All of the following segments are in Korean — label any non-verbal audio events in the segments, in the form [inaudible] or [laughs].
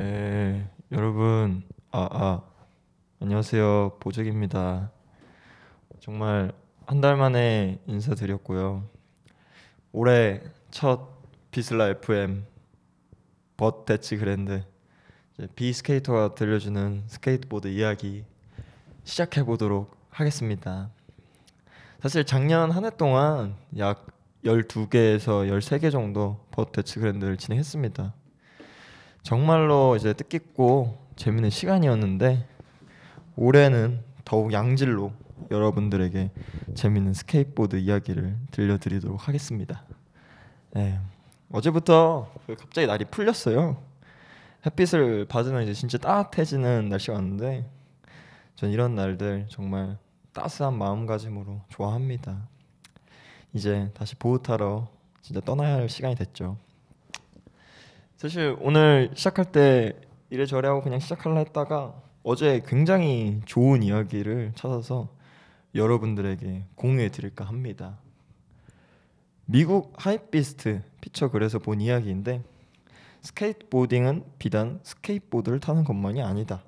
예, 여러분, 아, 아, 안녕하세요. 보잭입니다. 정말 한 달 만에 인사드렸고요. 올해 첫 VISLA FM But That's Grand 이제 비 스케이터가 들려주는 스케이트보드 이야기 시작해 보도록 하겠습니다. 사실 작년 한 해 동안 약 12개에서 13개 정도 But That's Grand를 진행했습니다. 정말로 이제 뜻깊고 재밌는 시간이었는데 올해는 더욱 양질로 여러분들에게 재밌는 스케이트보드 이야기를 들려드리도록 하겠습니다. 네, 어제부터 그 갑자기 날이 풀렸어요. 햇빛을 받으면 이제 진짜 따뜻해지는 날씨가 왔는데 전 이런 날들 정말 따스한 마음가짐으로 좋아합니다. 이제 다시 보드 타러 진짜 떠나야 할 시간이 됐죠. 사실 오늘 시작할 때 이래저래 하고 그냥 시작할라 했다가 어제 굉장히 좋은 이야기를 찾아서 여러분들에게 공유해 드릴까 합니다. 미국 Hypebeast feature 글에서 본 이야기인데 스케이트보딩은 비단 스케이트보드를 타는 것만이 아니다.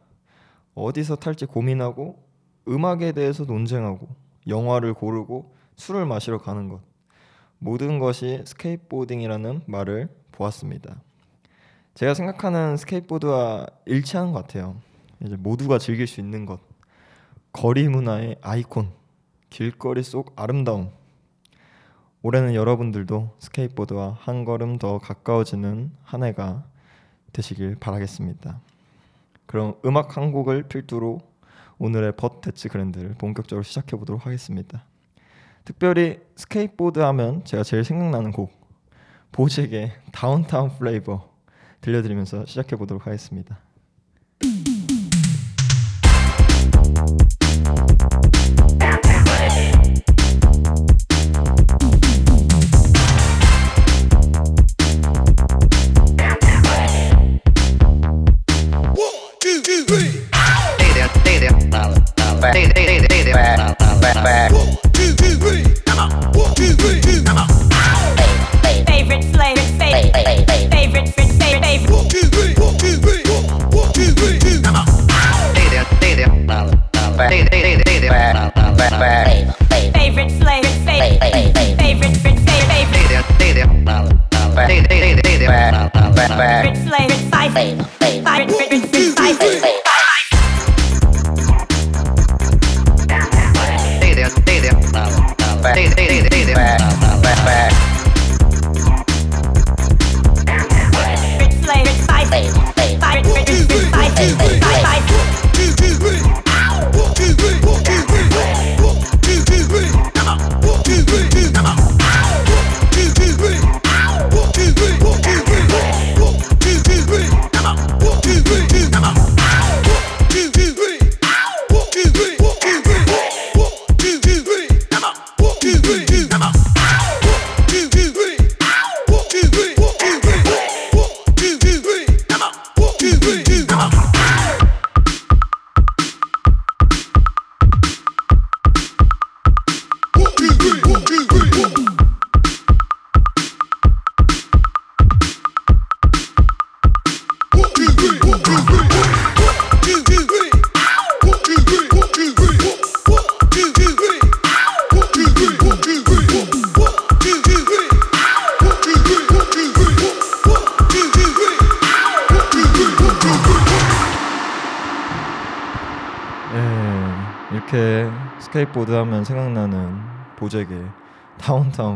어디서 탈지 고민하고 음악에 대해서 논쟁하고 영화를 고르고 술을 마시러 가는 것 모든 것이 스케이트보딩이라는 말을 보았습니다. 제가 생각하는 스케이트보드와 일치하는 것 같아요. 이제 모두가 즐길 수 있는 것, 거리 문화의 아이콘, 길거리 속 아름다움. 올해는 여러분들도 스케이트보드와 한 걸음 더 가까워지는 한 해가 되시길 바라겠습니다. 그럼 음악 한 곡을 필두로 오늘의 But That's Grand를 본격적으로 시작해 보도록 하겠습니다. 특별히 스케이트보드 하면 제가 제일 생각나는 곡 보잭의 Downtown Flavor 들려드리면서 시작해 보도록 하겠습니다.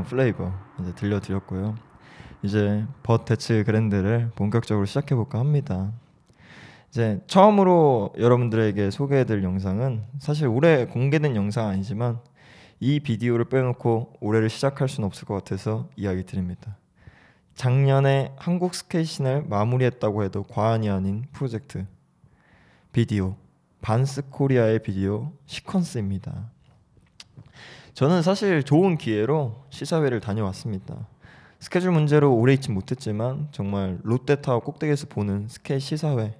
Flavor 이제 들려드렸고요. 이제 But That's Grand를 본격적으로 시작해 볼까 합니다. 이제 처음으로 여러분들에게 소개해드릴 영상은 사실 올해 공개된 영상 아니지만 이 비디오를 빼놓고 올해를 시작할 수는 없을 것 같아서 이야기 드립니다. 작년에 한국 스케이트 신을 마무리했다고 해도 과언이 아닌 프로젝트 비디오 Vans Korea의 비디오 시퀀스입니다. 저는 사실 좋은 기회로 시사회를 다녀왔습니다. 스케줄 문제로 오래 있지 못했지만 정말 롯데타워 꼭대기에서 보는 스케 시사회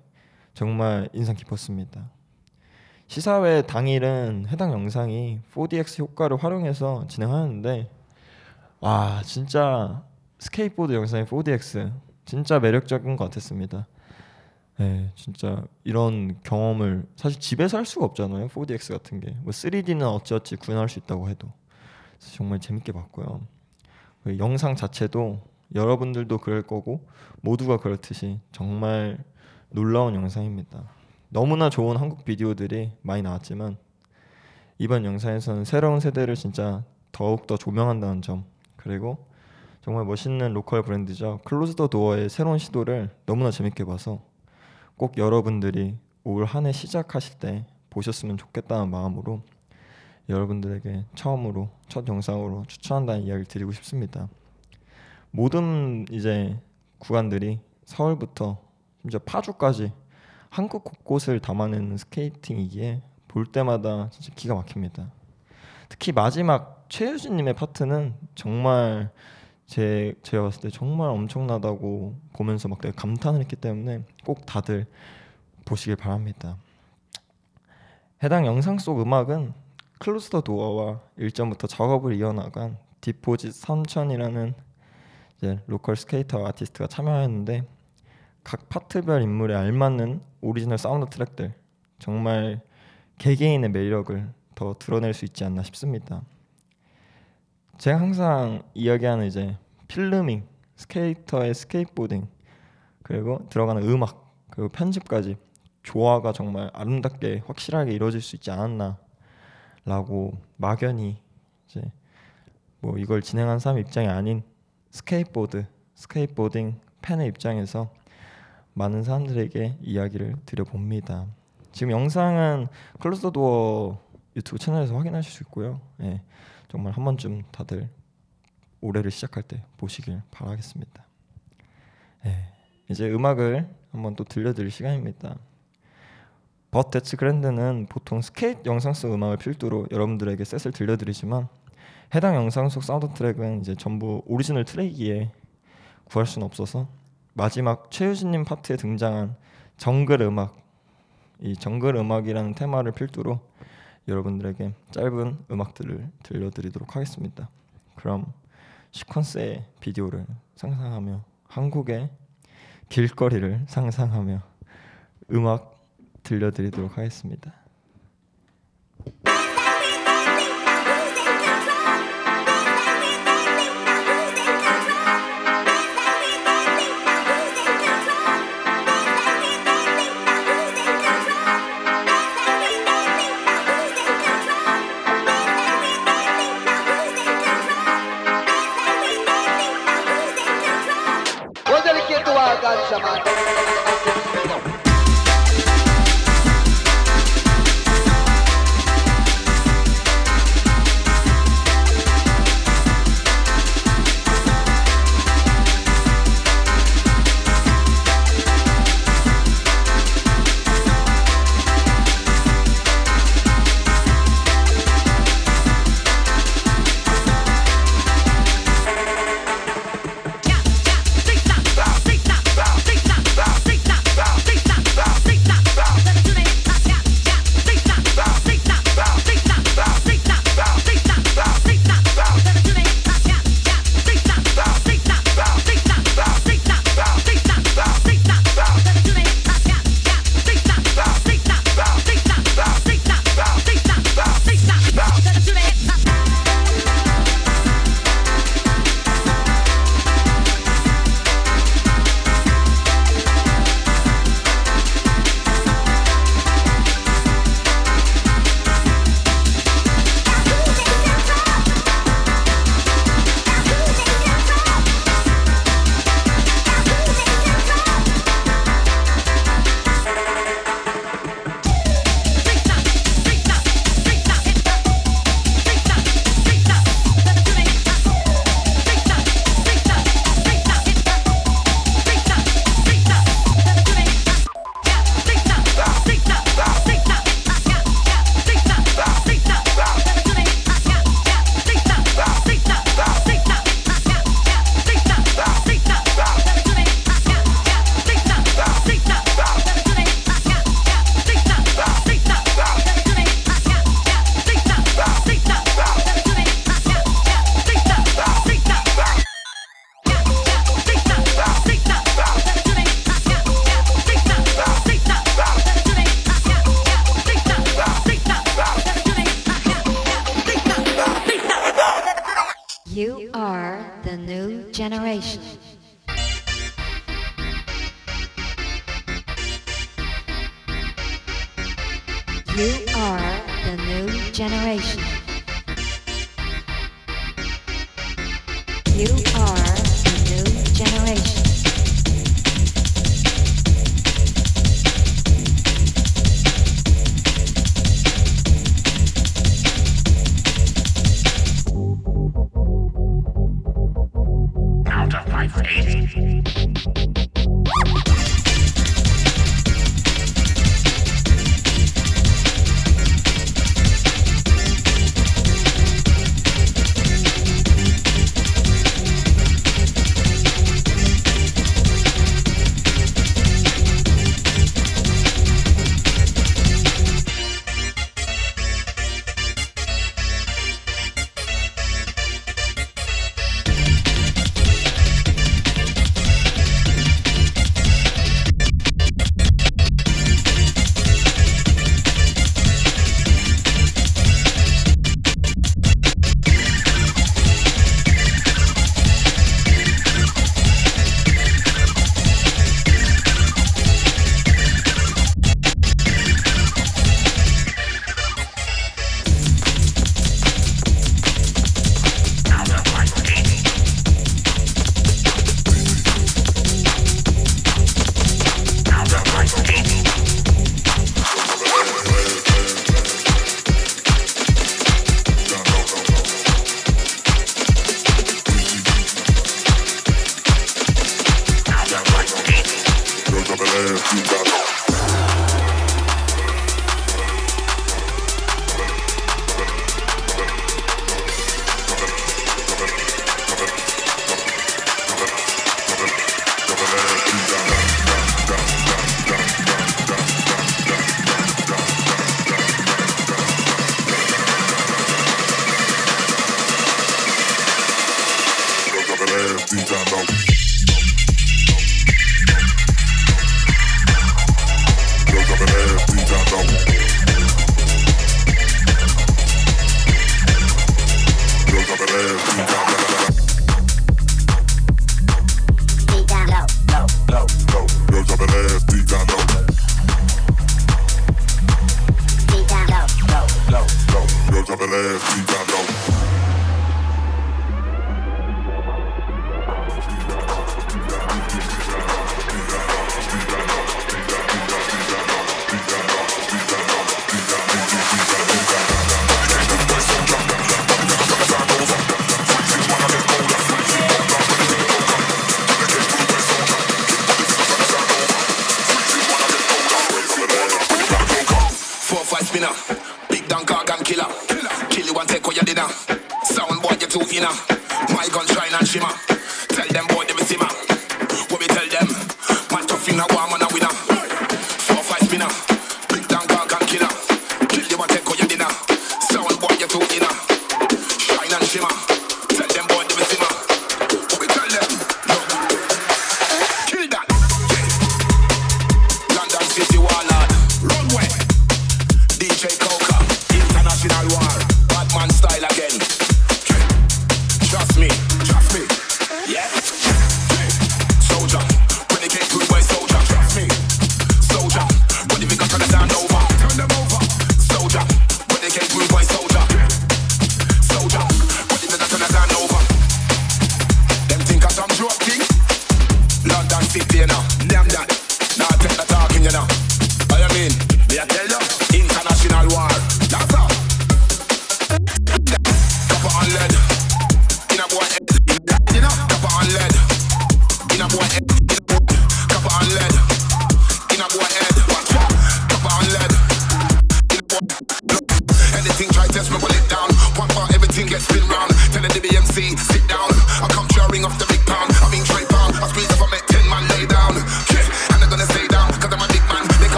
정말 인상 깊었습니다. 시사회 당일은 해당 영상이 4DX 효과를 활용해서 진행하는데 와 진짜 스케이트보드 영상의 4DX 진짜 매력적인 것 같았습니다. 네, 진짜 이런 경험을 사실 집에서 할 수가 없잖아요. 4DX 같은 게. 뭐 3D는 어찌어찌 구현할 수 있다고 해도 정말 재밌게 봤고요. 그 영상 자체도 여러분들도 그럴 거고 모두가 그렇듯이 정말 놀라운 영상입니다. 너무나 좋은 한국 비디오들이 많이 나왔지만 이번 영상에서는 새로운 세대를 진짜 더욱 더 조명한다는 점 그리고 정말 멋있는 로컬 브랜드죠 Close the Door의 새로운 시도를 너무나 재밌게 봐서 꼭 여러분들이 올 한 해 시작하실 때 보셨으면 좋겠다는 마음으로 여러분들에게 처음으로 첫 영상으로 추천한다는 이야기를 드리고 싶습니다. 모든 이제 구간들이 서울부터 심지어 파주까지 한국 곳곳을 담아내는 스케이팅이기에 볼 때마다 진짜 기가 막힙니다. 특히 마지막 최유진님의 파트는 정말 제 제가 봤을 때 정말 엄청나다고 보면서 막 되게 감탄을 했기 때문에 꼭 다들 보시길 바랍니다. 해당 영상 속 음악은 Close the Door와 일전부터 작업을 이어나간 Deposit 3000이라는 이제 로컬 스케이터 아티스트가 참여하였는데 각 파트별 인물에 알맞는 오리지널 사운드 트랙들 정말 개개인의 매력을 더 드러낼 수 있지 않나 싶습니다. 제가 항상 이야기하는 이제 filming, 스케이터의 스케이트보딩 그리고 들어가는 음악 그리고 편집까지 조화가 정말 아름답게 확실하게 이루어질 수 있지 않았나라고 막연히 이제 뭐 이걸 진행한 사람 입장이 아닌 스케이트보드, 스케이트보딩 팬의 입장에서 많은 사람들에게 이야기를 드려봅니다. 지금 영상은 Close Door 유튜브 채널에서 확인하실 수 있고요. 예, 정말 한 번쯤 다들 올해를 시작할 때 보시길 바라겠습니다. 예, 이제 음악을 한번 또 들려드릴 시간입니다. But That's Grand는 보통 스케이트 영상 속 음악을 필두로 여러분들에게 셋을 들려드리지만 해당 영상 속 사운드 트랙은 이제 전부 오리지널 트랙이기에 구할 수는 없어서 마지막 최유진님 파트에 등장한 정글 음악 이 정글 음악이라는 테마를 필두로 여러분들에게 짧은 음악들을 들려드리도록 하겠습니다. 그럼 시퀀스의 비디오를 상상하며 한국의 길거리를 상상하며 음악 들려드리도록 하겠습니다. a chamada.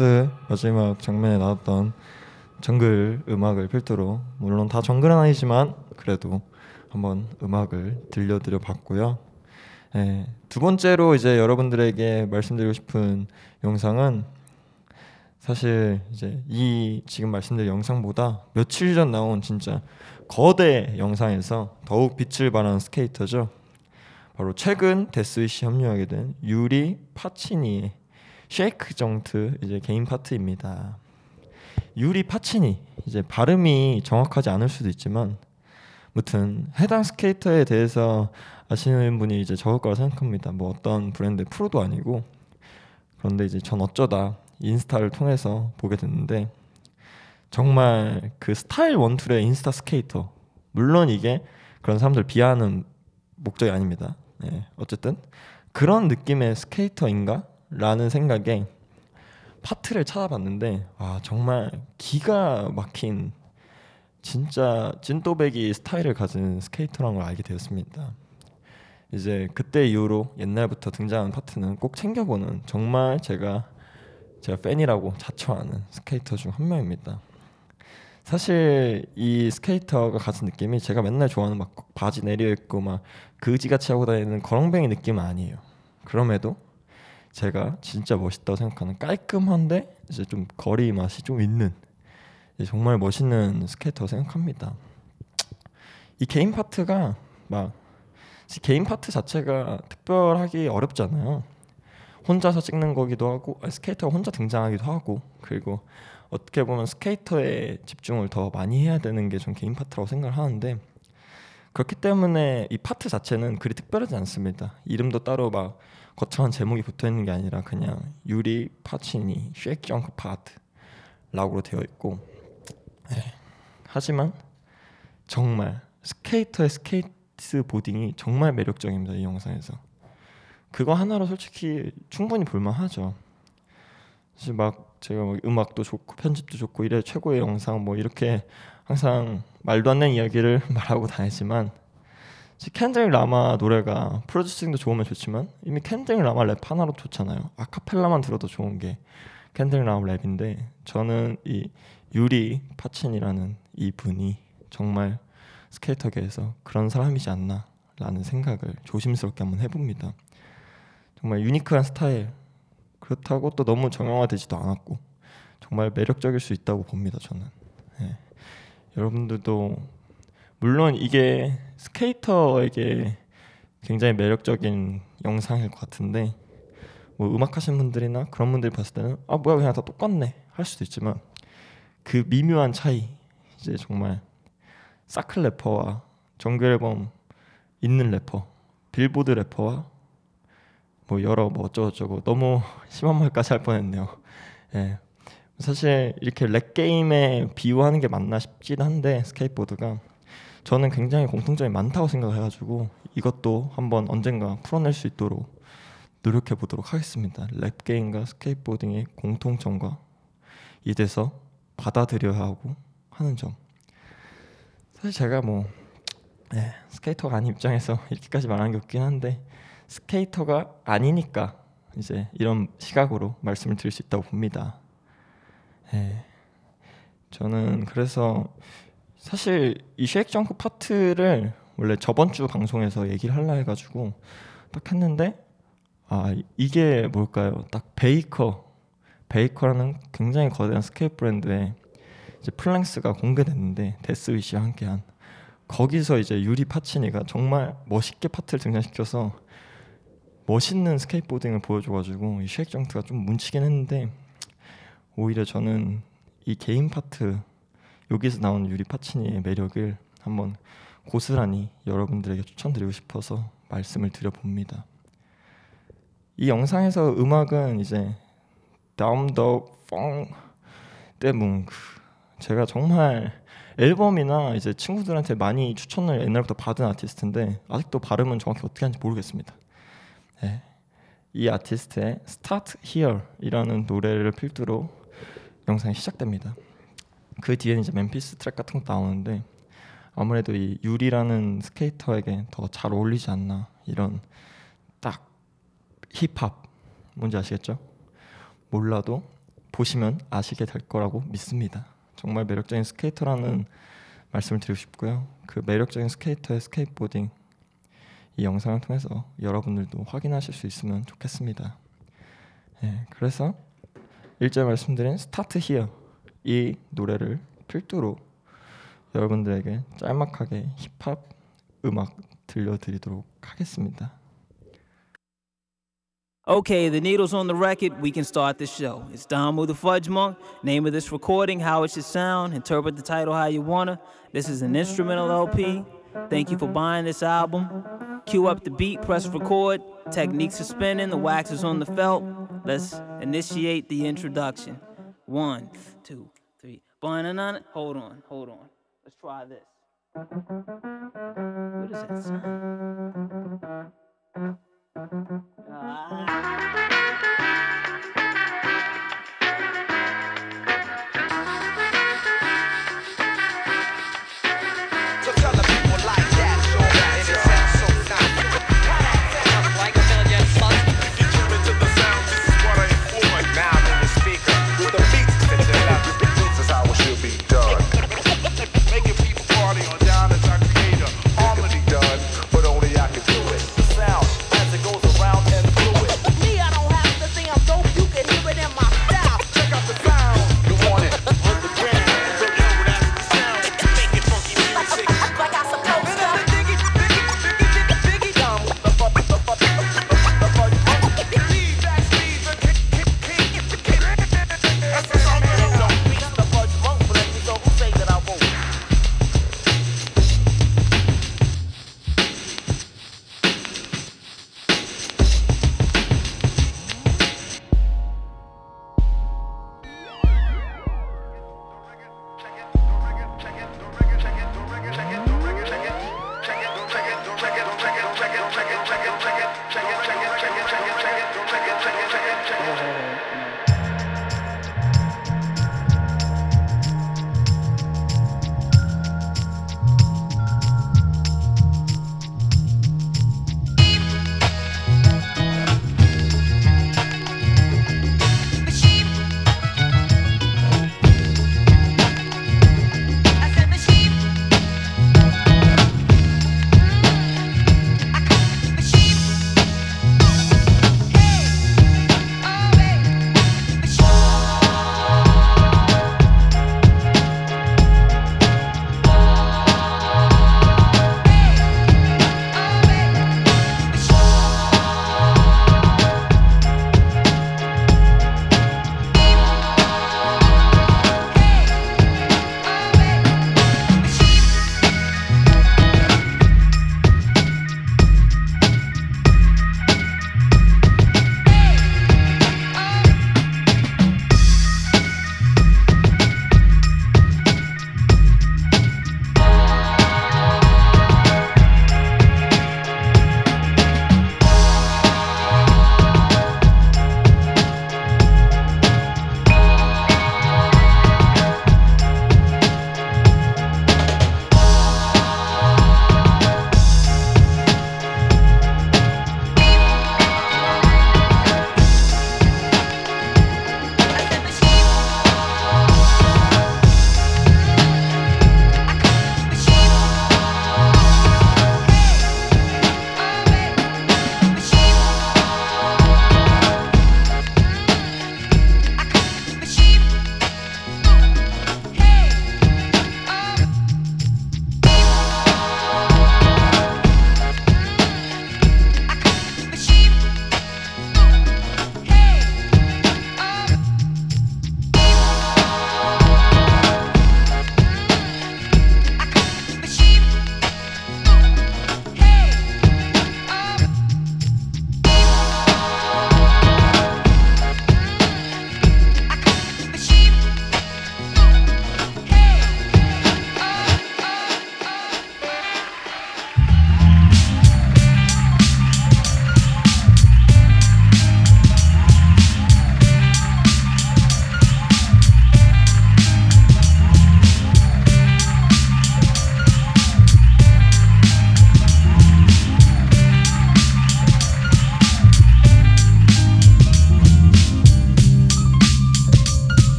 시퀀스 마지막 장면에 나왔던 정글 음악을 필두로 물론 다 정글은 아니지만 그래도 한번 음악을 들려드려 봤고요. 예, 두 번째로 이제 여러분들에게 말씀드리고 싶은 영상은 사실 이제 이 지금 말씀드린 영상보다 며칠 전 나온 진짜 거대 영상에서 더욱 빛을 발한 스케이터죠. 바로 최근 데스위시 합류하게 된 유리 파치니의 Shake Junt 이제 개인 파트입니다. Yuri Facchini 이제 발음이 정확하지 않을 수도 있지만 무튼 해당 스케이터에 대해서 아시는 분이 이제 적을 거라 생각합니다. 뭐 어떤 브랜드 프로도 아니고 그런데 이제 전 어쩌다 인스타를 통해서 보게 됐는데 정말 그 스타일 one tool의 인스타 스케이터 물론 이게 그런 사람들 비하하는 목적이 아닙니다. 네, 어쨌든 그런 느낌의 스케이터인가? 라는 생각에 파트를 찾아봤는데 와 정말 기가 막힌 진짜 찐또배기 스타일을 가진 스케이터라는 걸 알게 되었습니다. 이제 그때 이후로 옛날부터 등장하는 파트는 꼭 챙겨보는 정말 제가 제가 팬이라고 자처하는 스케이터 중 한 명입니다. 사실 이 스케이터가 가진 느낌이 제가 맨날 좋아하는 막 바지 내려 입고 막 그지같이 하고 다니는 거렁뱅이 느낌은 아니에요. 그럼에도 제가 진짜 멋있다고 생각하는 깔끔한데 이제 좀 거리 맛이 좀 있는 정말 멋있는 스케이터 생각합니다. 이 개인 파트가 막 개인 파트 자체가 특별하기 어렵잖아요. 혼자서 찍는 거기도 하고 스케이터가 혼자 등장하기도 하고 그리고 어떻게 보면 스케이터에 집중을 더 많이 해야 되는 게 전 개인 파트라고 생각을 하는데 그렇기 때문에 이 파트 자체는 그리 특별하지 않습니다. 이름도 따로 막 거창한 제목이 붙어 있는 게 아니라 그냥 유리 파치니 Shake Junt 파트라고 되어 있고 에, 하지만 정말 스케이터의 스케이트 보딩이 정말 매력적입니다 이 영상에서 그거 하나로 솔직히 충분히 볼만하죠. 사실 막 제가 막 음악도 좋고 편집도 좋고 이래 최고의 영상 뭐 이렇게 항상 말도 안 되는 이야기를 [laughs] 말하고 다니지만 켄드릭 라마 노래가 프로듀싱도 좋으면 좋지만 이미 켄드릭 라마 랩 하나로 좋잖아요. 아카펠라만 들어도 좋은 게 켄드릭 라마 랩인데 저는 이 유리 파친이라는 이 분이 정말 스케이터계에서 그런 사람이지 않나라는 생각을 조심스럽게 한번 해봅니다. 정말 유니크한 스타일 그렇다고 또 너무 정형화되지도 않았고 정말 매력적일 수 있다고 봅니다 저는 예. 여러분들도 물론 이게 스케이터에게 굉장히 매력적인 영상일 것 같은데 뭐 음악 하시는 분들이나 그런 분들이 봤을 때는 아 뭐야 그냥 다 똑같네 할 수도 있지만 그 미묘한 차이 이제 정말 사클 래퍼와 정규 앨범 있는 래퍼 빌보드 래퍼와 뭐 여러 뭐 어쩌고저쩌고 너무 [laughs] 심한 말까지 할 뻔했네요. 예. 사실 이렇게 랩 게임에 비유하는 게 맞나 싶긴 한데 스케이트보드가 저는 굉장히 공통점이 많다고 생각해가지고 이것도 한번 언젠가 풀어낼 수 있도록 노력해 보도록 하겠습니다. 랩 게임과 스케이트보딩의 공통점과 이래서 받아들여야 하고 하는 점. 사실 제가 뭐 예, 스케이터가 아닌 입장에서 [laughs] 이렇게까지 말하는 게 웃기긴 한데 스케이터가 아니니까 이제 이런 시각으로 말씀을 드릴 수 있다고 봅니다. 예. 저는 그래서 사실 이 Shake Junt 파트를 원래 저번 주 방송에서 얘기를 하려 해가지고 딱 했는데 아 이게 뭘까요? 딱 Baker Baker라는 굉장히 거대한 스케이트 브랜드의 이제 플랭스가 공개됐는데 Deathwish와 함께한 거기서 이제 유리 파치니가 정말 멋있게 파트를 등장시켜서 멋있는 스케이트보딩을 보여줘가지고 이 Shake Junt가 좀 묻히긴 했는데 오히려 저는 이 개인 파트 여기서 나온 유리 파치니의 매력을 한번 고스란히 여러분들에게 추천드리고 싶어서 말씀을 드려봅니다. 이 영상에서 음악은 이제 다음 더 펑 때문그 제가 정말 앨범이나 이제 친구들한테 많이 추천을 옛날부터 받은 아티스트인데 아직도 발음은 정확히 어떻게 하는지 모르겠습니다. 네. 이 아티스트의 Start Here이라는 노래를 필두로 영상이 시작됩니다. 그 뒤에는 이제 멤피스 트랙 같은 거 나오는데 아무래도 이 유리라는 스케이터에게 더 잘 어울리지 않나 이런 딱 힙합 뭔지 아시겠죠? 몰라도 보시면 아시게 될 거라고 믿습니다. 정말 매력적인 스케이터라는 말씀을 드리고 싶고요. 그 매력적인 스케이터의 스케이트보딩 이 영상을 통해서 여러분들도 확인하실 수 있으면 좋겠습니다. 예, 그래서 일절 말씀드린 Start Here 이 노래를 필두로 여러분들에게 짤막하게 힙합 음악 들려드리도록 하겠습니다. Okay, the needle's on the record. We can start the show. It's Damu the Fudge Monk. Name of this recording, how it should sound. Interpret the title how you wanna. This is an instrumental LP. Thank you for buying this album. Cue up the beat, press record. Techniques are spinning, the wax is on the felt. Let's initiate the introduction. One, two, three. Banana. Hold on, hold on. Let's try this. What is that sound? Ah.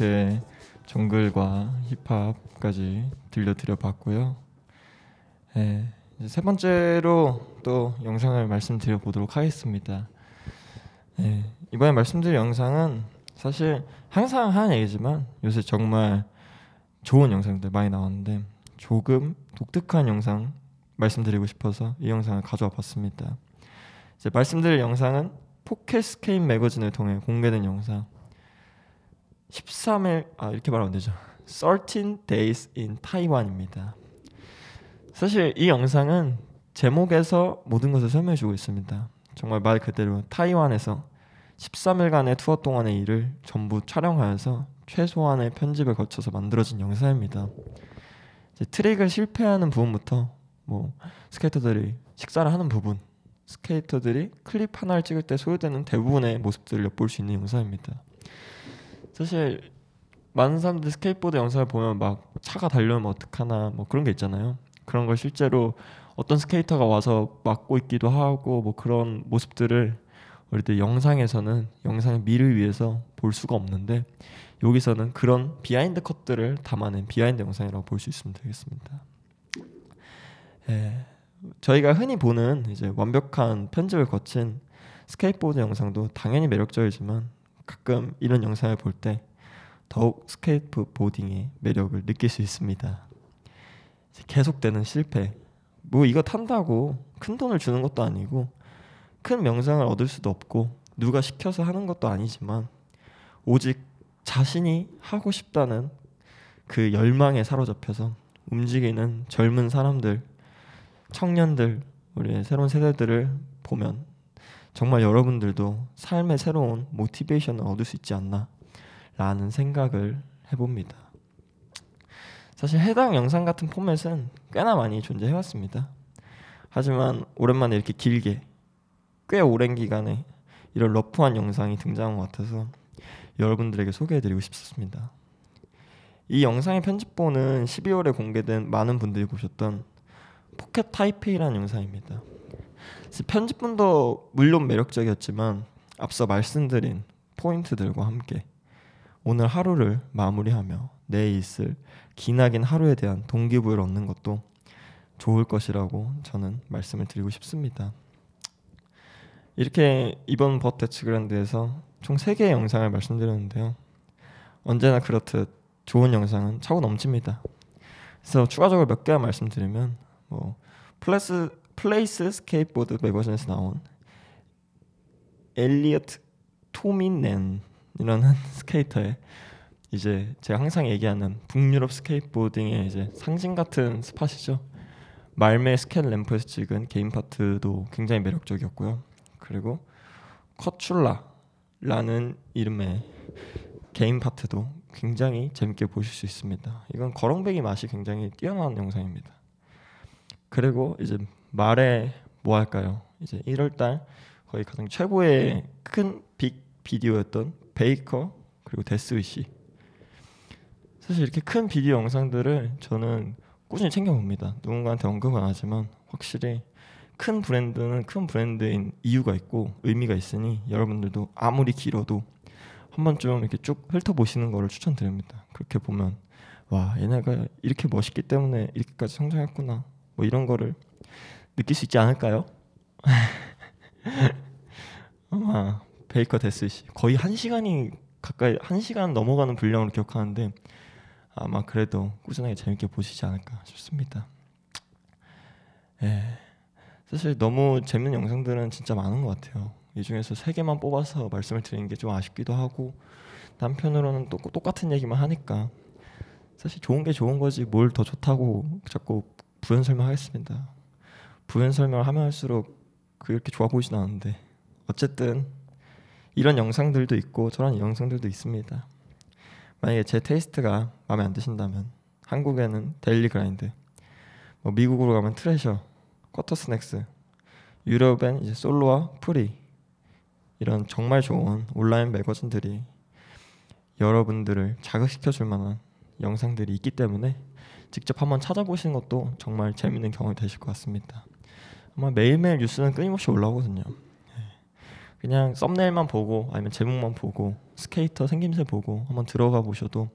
이렇게 정글과 힙합까지 들려드려 봤고요. 네, 이제 세 번째로 또 영상을 말씀드려 보도록 하겠습니다. 네, 이번에 말씀드릴 영상은 사실 항상 하는 얘기지만 요새 정말 좋은 영상들 많이 나왔는데 조금 독특한 영상 말씀드리고 싶어서 이 영상을 가져와 봤습니다. 이제 말씀드릴 영상은 포켓스케인 매거진을 통해 공개된 영상 13일 아 이렇게 말하면 되죠. 13 days in 타이완입니다. 사실 이 영상은 제목에서 모든 것을 설명해 주고 있습니다. 정말 말 그대로 타이완에서 13일간의 투어 동안의 일을 전부 촬영하여서 최소한의 편집을 거쳐서 만들어진 영상입니다. 트릭을 실패하는 부분부터 뭐 스케이터들이 식사를 하는 부분, 스케이터들이 클립 하나를 찍을 때 소요되는 대부분의 모습들을 엿볼 수 있는 영상입니다. 사실 많은 사람들이 스케이트보드 영상을 보면 막 차가 달려오면 어떡하나 뭐 그런 게 있잖아요. 그런 걸 실제로 어떤 스케이터가 와서 막고 있기도 하고 뭐 그런 모습들을 우리들 영상에서는 영상의 미를 위해서 볼 수가 없는데 여기서는 그런 비하인드 컷들을 담아낸 비하인드 영상이라고 볼 수 있으면 되겠습니다. 예, 저희가 흔히 보는 이제 완벽한 편집을 거친 스케이트보드 영상도 당연히 매력적이지만 가끔 이런 영상을 볼 때 더욱 스케이트보딩의 매력을 느낄 수 있습니다. 계속되는 실패. 뭐 이거 탄다고 큰 돈을 주는 것도 아니고 큰 명성을 얻을 수도 없고 누가 시켜서 하는 것도 아니지만 오직 자신이 하고 싶다는 그 열망에 사로잡혀서 움직이는 젊은 사람들, 청년들, 우리의 새로운 세대들을 보면 정말 여러분들도 삶의 새로운 모티베이션을 얻을 수 있지 않나라는 생각을 해봅니다. 사실 해당 영상 같은 포맷은 꽤나 많이 존재해왔습니다. 하지만 오랜만에 이렇게 길게 꽤 오랜 기간에 이런 러프한 영상이 등장한 것 같아서 여러분들에게 소개해드리고 싶습니다. 이 영상의 편집본은 12월에 공개된 많은 분들이 보셨던 Pocket 타이페이라는 영상입니다. 편집본도 물론 매력적이었지만 앞서 말씀드린 포인트들과 함께 오늘 하루를 마무리하며 내일 있을 기나긴 하루에 대한 동기부여를 얻는 것도 좋을 것이라고 저는 말씀을 드리고 싶습니다. 이렇게 이번 But That's Grand에서 총 3개의 영상을 말씀드렸는데요. 언제나 그렇듯 좋은 영상은 차고 넘칩니다. 그래서 추가적으로 몇 개만 말씀드리면 뭐 Place Place Skateboard Magazine에서 나온 엘리어트 토미넨이라는 [laughs] 스케이터의 이제 제가 항상 얘기하는 북유럽 스케이트보딩의 이제 상징 같은 spot이죠. 말메 스캔 램프에서 찍은 개인 파트도 굉장히 매력적이었고요. 그리고 커출라라는 이름의 개인 파트도 굉장히 재밌게 보실 수 있습니다. 이건 거렁배기 맛이 굉장히 뛰어난 영상입니다. 그리고 이제 말에 뭐 할까요? 이제 1월달 거의 가장 최고의 큰 빅 비디오였던 베이커 그리고 데스위시 사실 이렇게 큰 비디오 영상들을 저는 꾸준히 챙겨 봅니다. 누군가한테 언급은 안 하지만 확실히 큰 브랜드는 큰 브랜드인 이유가 있고 의미가 있으니 여러분들도 아무리 길어도 한 번쯤 이렇게 쭉 훑어 보시는 거를 추천드립니다. 그렇게 보면 와 얘네가 이렇게 멋있기 때문에 이렇게까지 성장했구나 뭐 이런 거를 느낄 수 있지 않을까요? [laughs] 아마 베이커 데스시 거의 한 시간이 가까이 한 시간 넘어가는 분량으로 기억하는데 아마 그래도 꾸준하게 재밌게 보시지 않을까 싶습니다. 예, 사실 너무 재밌는 영상들은 진짜 많은 것 같아요. 이 중에서 세 개만 뽑아서 말씀을 드리는 게 좀 아쉽기도 하고 남편으로는 또 똑같은 얘기만 하니까 사실 좋은 게 좋은 거지 뭘 더 좋다고 자꾸 부연 설명하겠습니다. 부연 설명을 하면 할수록 그렇게 좋아 보이진 않은데 어쨌든 이런 영상들도 있고 저런 영상들도 있습니다. 만약에 제 taste가 마음에 안 드신다면 한국에는 Daily Grind, 뭐 미국으로 가면 Thrasher, Quartersnacks, 유럽엔 이제 Solo와 Free 이런 정말 좋은 온라인 매거진들이 여러분들을 자극시켜 줄 만한 영상들이 있기 때문에 직접 한번 찾아보시는 것도 정말 재밌는 경험이 되실 것 같습니다. 아마 매일매일 뉴스는 끊임없이 올라오거든요. 네. 그냥 썸네일만 보고 아니면 제목만 보고 스케이터 생김새 보고 한번 들어가 보셔도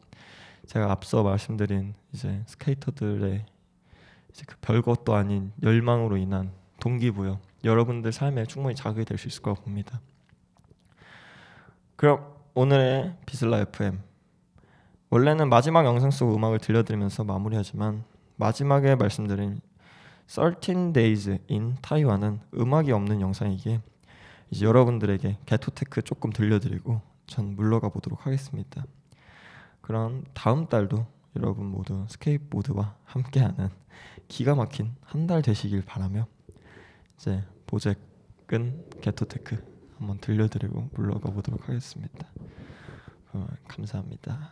제가 앞서 말씀드린 이제 스케이터들의 이제 그 별것도 아닌 열망으로 인한 동기부여 여러분들 삶에 충분히 자극이 될 수 있을 거라고 봅니다. 그럼 오늘의 비슬라 FM 원래는 마지막 영상 속 음악을 들려드리면서 마무리하지만 마지막에 말씀드린 13 Days in Taiwan은 음악이 없는 영상이기에 이제 여러분들에게 ghettotech 조금 들려드리고 전 물러가 보도록 하겠습니다. 그럼 다음 달도 여러분 모두 스케이트보드와 함께하는 기가 막힌 한 달 되시길 바라며 이제 보잭은 ghettotech 한번 들려드리고 물러가 보도록 하겠습니다. 어, 감사합니다.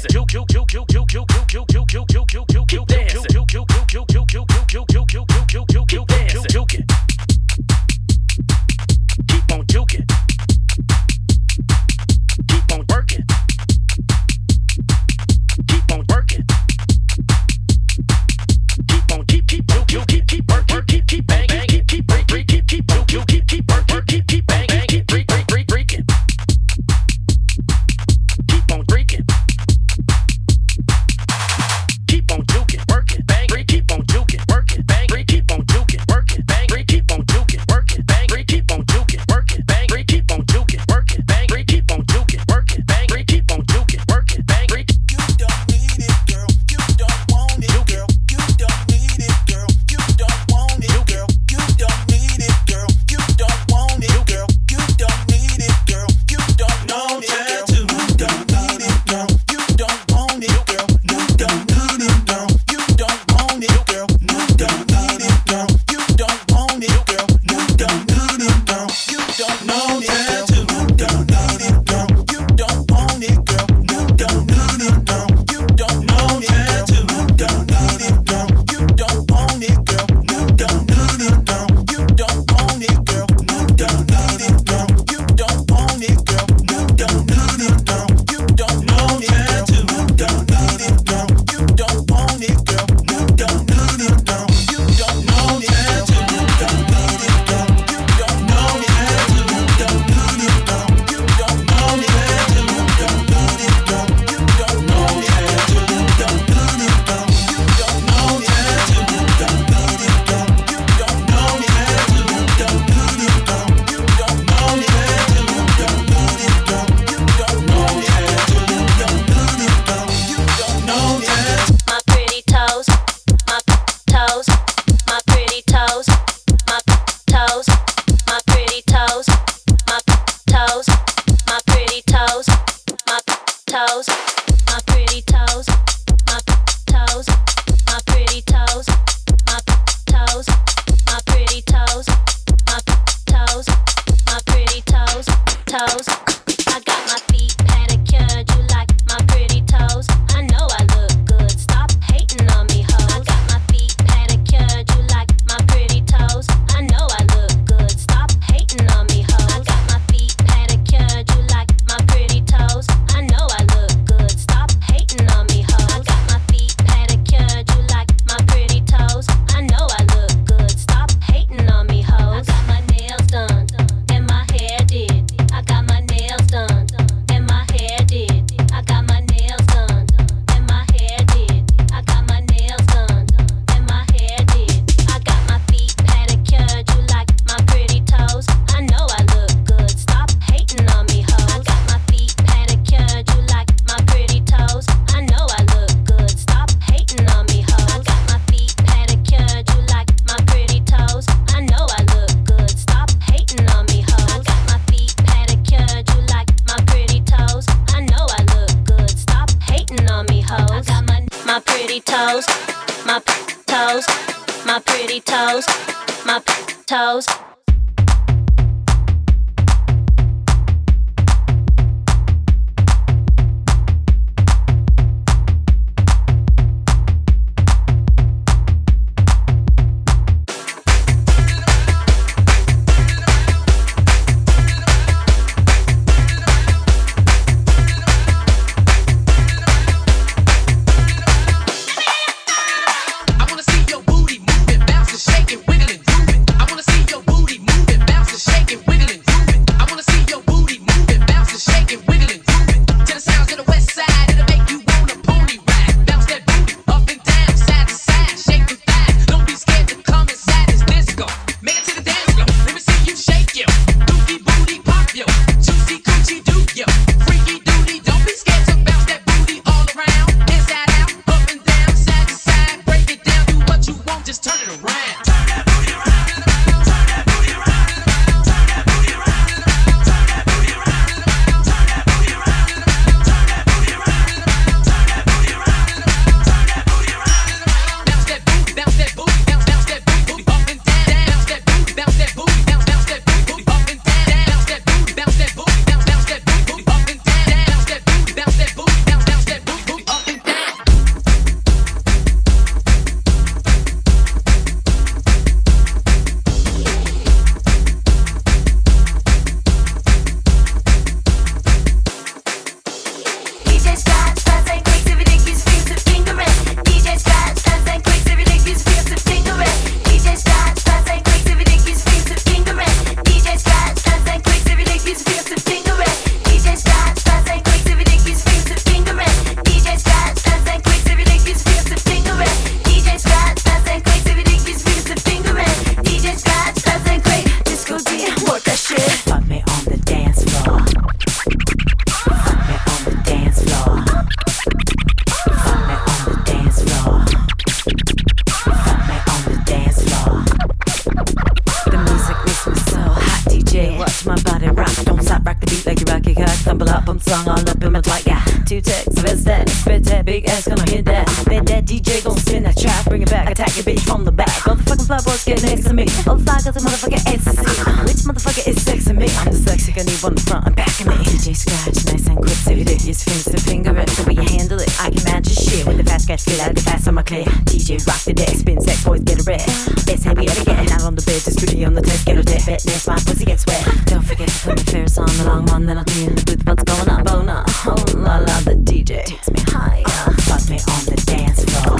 with what's going on, bona. Oh, la la, the DJ takes me higher. Uh, me on the dance floor.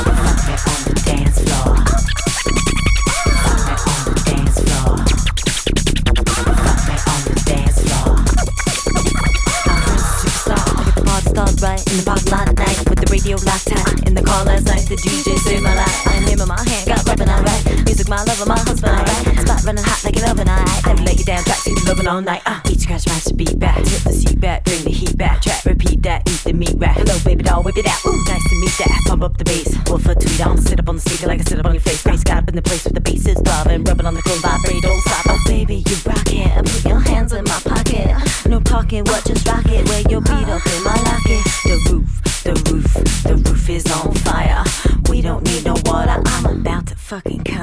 Fuck me on the dance floor. Fuck me on the dance floor. Fuck me on the dance floor. I'm a superstar. Hit the party right in the parking lot night with the radio locked. In the car last night, the DJ saved my life. I'm my hand, got rapping alright. Music my lover, my husband alright. Spot hot like an alright. Never let you down, track loving all night. Uh smash, smash the beat back. Hit the seat back, bring the heat back. Trap, repeat that, eat the meat rack. Hello, baby doll, whip it out. Ooh, nice to meet that. Pump up the bass, wolf a tweet on. Sit up on the speaker like I sit up on your face. Bass got up in the place with the bass is throbbing. Rubbing on the cold vibrate, don't stop. Oh, baby, you rock it. Put your hands in my pocket. No talking, what, just rock it. Wear your beat up in my locket. The roof, the roof, the roof is on fire. We don't need no water. I'm about to fucking come.